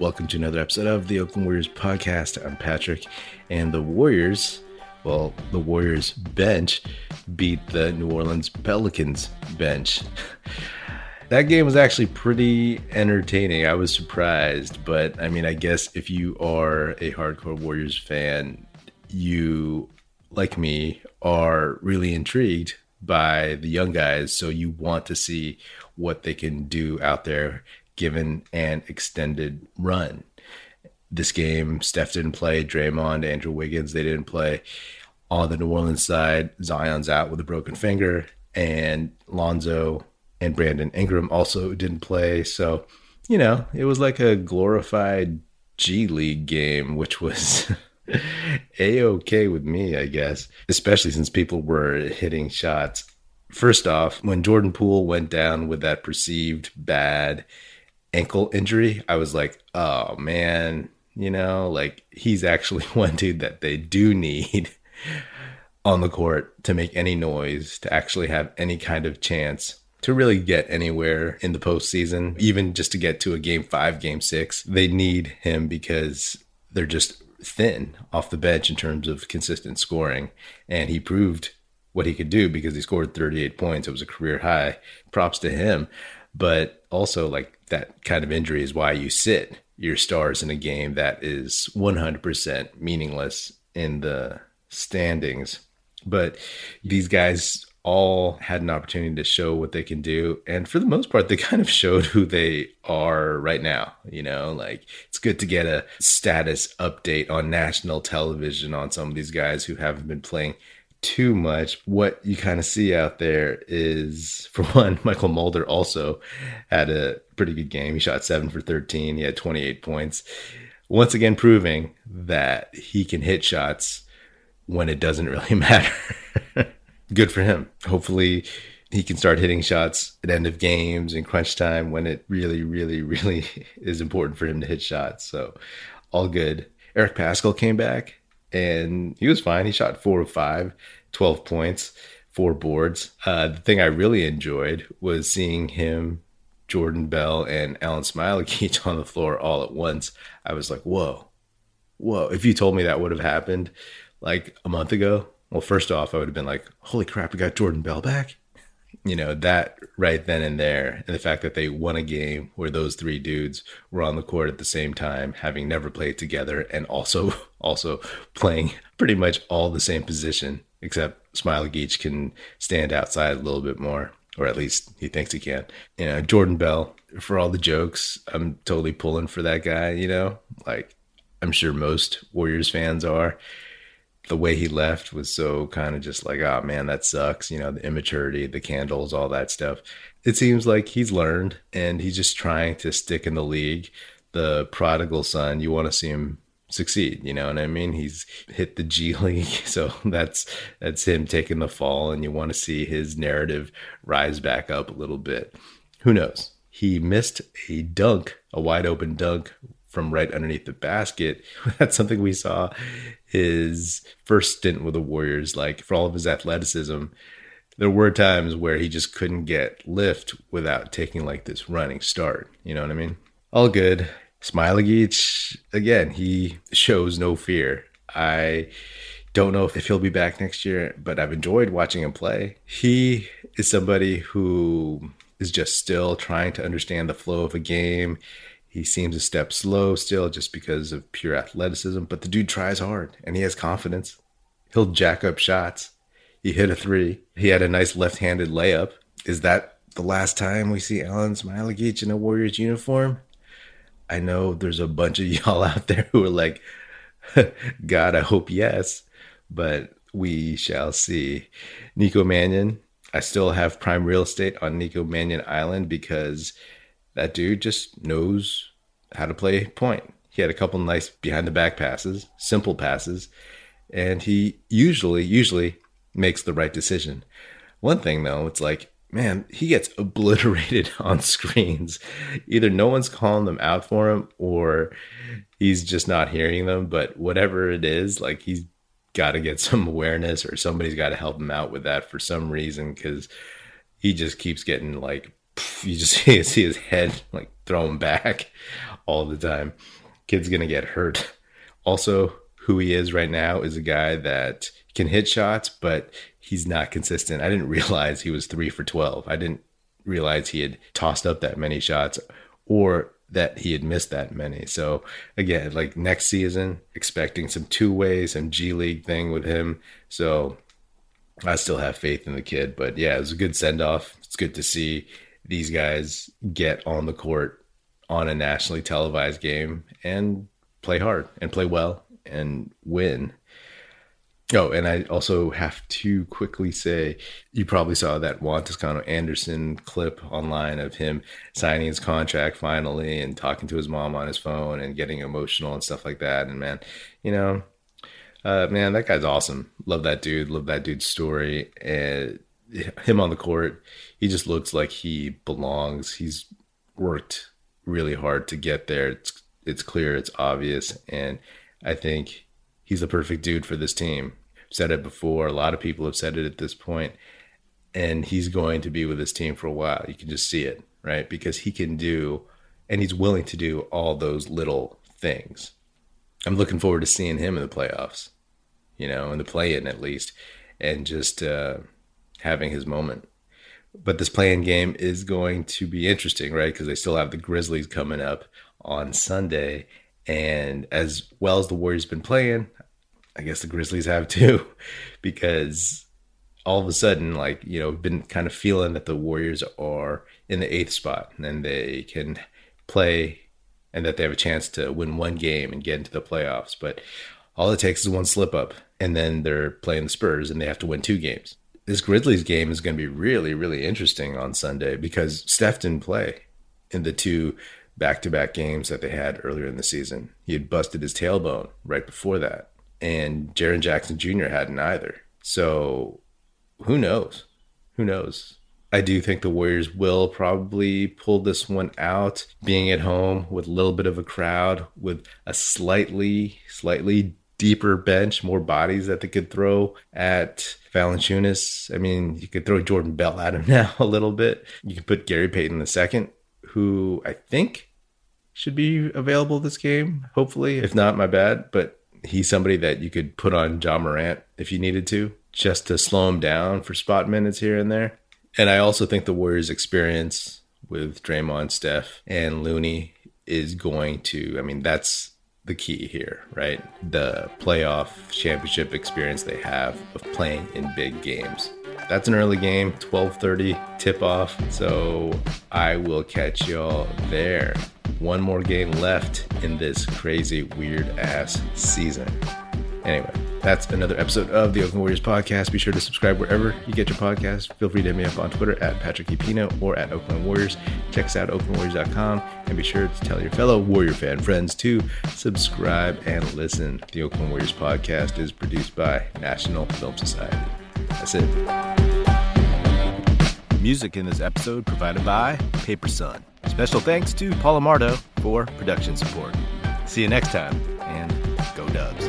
Welcome to another episode of the Oakland Warriors podcast. I'm Patrick, and the Warriors, well, the Warriors bench beat the New Orleans Pelicans bench. that game was actually pretty entertaining. I was surprised, but I mean, I guess if you are a hardcore Warriors fan, you, like me, are really intrigued by the young guys. So you want to see what they can do out there given an extended run. This game, Steph didn't play, Draymond, Andrew Wiggins, they didn't play. On the New Orleans side, Zion's out with a broken finger, and Lonzo and Brandon Ingram also didn't play. So, you know, it was like a glorified G League game, which was a okay with me, I guess, especially since people were hitting shots. First off, when Jordan Poole went down with that perceived bad ankle injury, I was like, oh man, you know, like he's actually one dude that they do need on the court to make any noise, to actually have any kind of chance to really get anywhere in the postseason, even just to get to a game five, game six. They need him because they're just thin off the bench in terms of consistent scoring. And he proved what he could do because he scored 38 points. It was a career high. Props to him. But also, like that kind of injury is why you sit your stars in a game that is 100% meaningless in the standings. But these guys all had an opportunity to show what they can do. And for the most part, they kind of showed who they are right now. You know, like it's good to get a status update on national television on some of these guys who haven't been playing too much. What you kind of see out there is, for one, Mychal Mulder also had a pretty good game. He shot seven for 13, he had 28 points. Once again, proving that he can hit shots when it doesn't really matter. good for him. Hopefully, he can start hitting shots at end of games and crunch time when it really, really, really is important for him to hit shots. So, all good. Eric Paschall came back and he was fine. He shot four of five, 12 points, four boards. Uh, the thing I really enjoyed was seeing him, Jordan Bell, and Alen Smailagic on the floor all at once. I was like, whoa, whoa. If you told me that would have happened like a month ago, well, first off, I would have been like, holy crap, we got Jordan Bell back. You know, that right then and there, and the fact that they won a game where those three dudes were on the court at the same time, having never played together, and also also playing pretty much all the same position, except Smailagic can stand outside a little bit more, or at least he thinks he can. You know, Jordan Bell, for all the jokes, I'm totally pulling for that guy, you know, like I'm sure most Warriors fans are the way he left was so kind of just like, oh man, that sucks. You know, the immaturity, the candles, all that stuff. It seems like he's learned and he's just trying to stick in the league. The prodigal son, you want to see him succeed. You know what I mean? He's hit the G League, so that's that's him taking the fall, and you want to see his narrative rise back up a little bit. Who knows? He missed a dunk, a wide open dunk from right underneath the basket. That's something we saw his first stint with the Warriors. Like for all of his athleticism, there were times where he just couldn't get lift without taking like this running start. You know what I mean? All good. Smailagic, again, he shows no fear. I don't know if he'll be back next year, but I've enjoyed watching him play. He is somebody who is just still trying to understand the flow of a game. He seems a step slow still just because of pure athleticism, but the dude tries hard and he has confidence. He'll jack up shots. He hit a three. He had a nice left handed layup. Is that the last time we see Alen Smailagic in a Warriors uniform? I know there's a bunch of y'all out there who are like, God, I hope yes, but we shall see. Nico Mannion, I still have prime real estate on Nico Mannion Island because that dude just knows how to play point. He had a couple nice behind the back passes, simple passes, and he usually, usually makes the right decision. One thing though, it's like, man, he gets obliterated on screens. Either no one's calling them out for him or he's just not hearing them. But whatever it is, like he's got to get some awareness or somebody's got to help him out with that for some reason because he just keeps getting like you just see, his head like thrown back all the time. Kid's to get hurt. Also, who he is right now is a guy that can hit shots, but he's not consistent. I didn't realize he was three for 12. I didn't realize he had tossed up that many shots or that he had missed that many. So again, like next season, expecting some two ways, some G League thing with him. So I still have faith in the kid. But yeah, it was a good send off. It's good to see these guys get on the court on a nationally televised game and play hard and play well and win. Oh, and I also have to quickly say you probably saw that Juan Toscano Anderson clip online of him signing his contract finally and talking to his mom on his phone and getting emotional and stuff like that. And man, you know, uh, man, that guy's awesome. Love that dude. Love that dude's story. And him on the court, he just looks like he belongs. He's worked really hard to get there. It's it's clear, it's obvious, and I think he's the perfect dude for this team. I've said it before. A lot of people have said it at this point, and he's going to be with this team for a while. You can just see it, right? Because he can do, and he's willing to do all those little things. I'm looking forward to seeing him in the playoffs, you know, in the play-in at least, and just uh, having his moment. But this play-in game is going to be interesting, right? Because they still have the Grizzlies coming up on Sunday, and as well as the Warriors been playing, I guess the Grizzlies have too, because all of a sudden, like, you know, been kind of feeling that the Warriors are in the eighth spot and they can play and that they have a chance to win one game and get into the playoffs. But all it takes is one slip up, and then they're playing the Spurs and they have to win two games. This Grizzlies game is going to be really, really interesting on Sunday because Steph didn't play in the two back to back games that they had earlier in the season. He had busted his tailbone right before that, and Jaren Jackson Jr. hadn't either. So who knows? Who knows? I do think the Warriors will probably pull this one out, being at home with a little bit of a crowd, with a slightly, slightly deeper bench, more bodies that they could throw at Valanciunas. I mean, you could throw Jordan Bell at him now a little bit. You could put Gary Payton the second, who I think should be available this game, hopefully. If not, my bad. But he's somebody that you could put on Ja Morant if you needed to, just to slow him down for spot minutes here and there. And I also think the Warriors' experience with Draymond, Steph, and Looney is going to, I mean, that's the key here, right? The playoff championship experience they have of playing in big games. That's an early game, 12:30 tip off. So I will catch y'all there one more game left in this crazy, weird ass season. Anyway, that's another episode of the Oakland Warriors podcast. Be sure to subscribe wherever you get your podcast. Feel free to hit me up on Twitter at Patrick E. Pino or at Oakland Warriors. Check us out oaklandwarriors.com and be sure to tell your fellow Warrior fan friends to subscribe and listen. The Oakland Warriors podcast is produced by National Film Society. That's it. Music in this episode provided by Paper Sun. Special thanks to Paul Amardo for production support. See you next time, and go Dubs.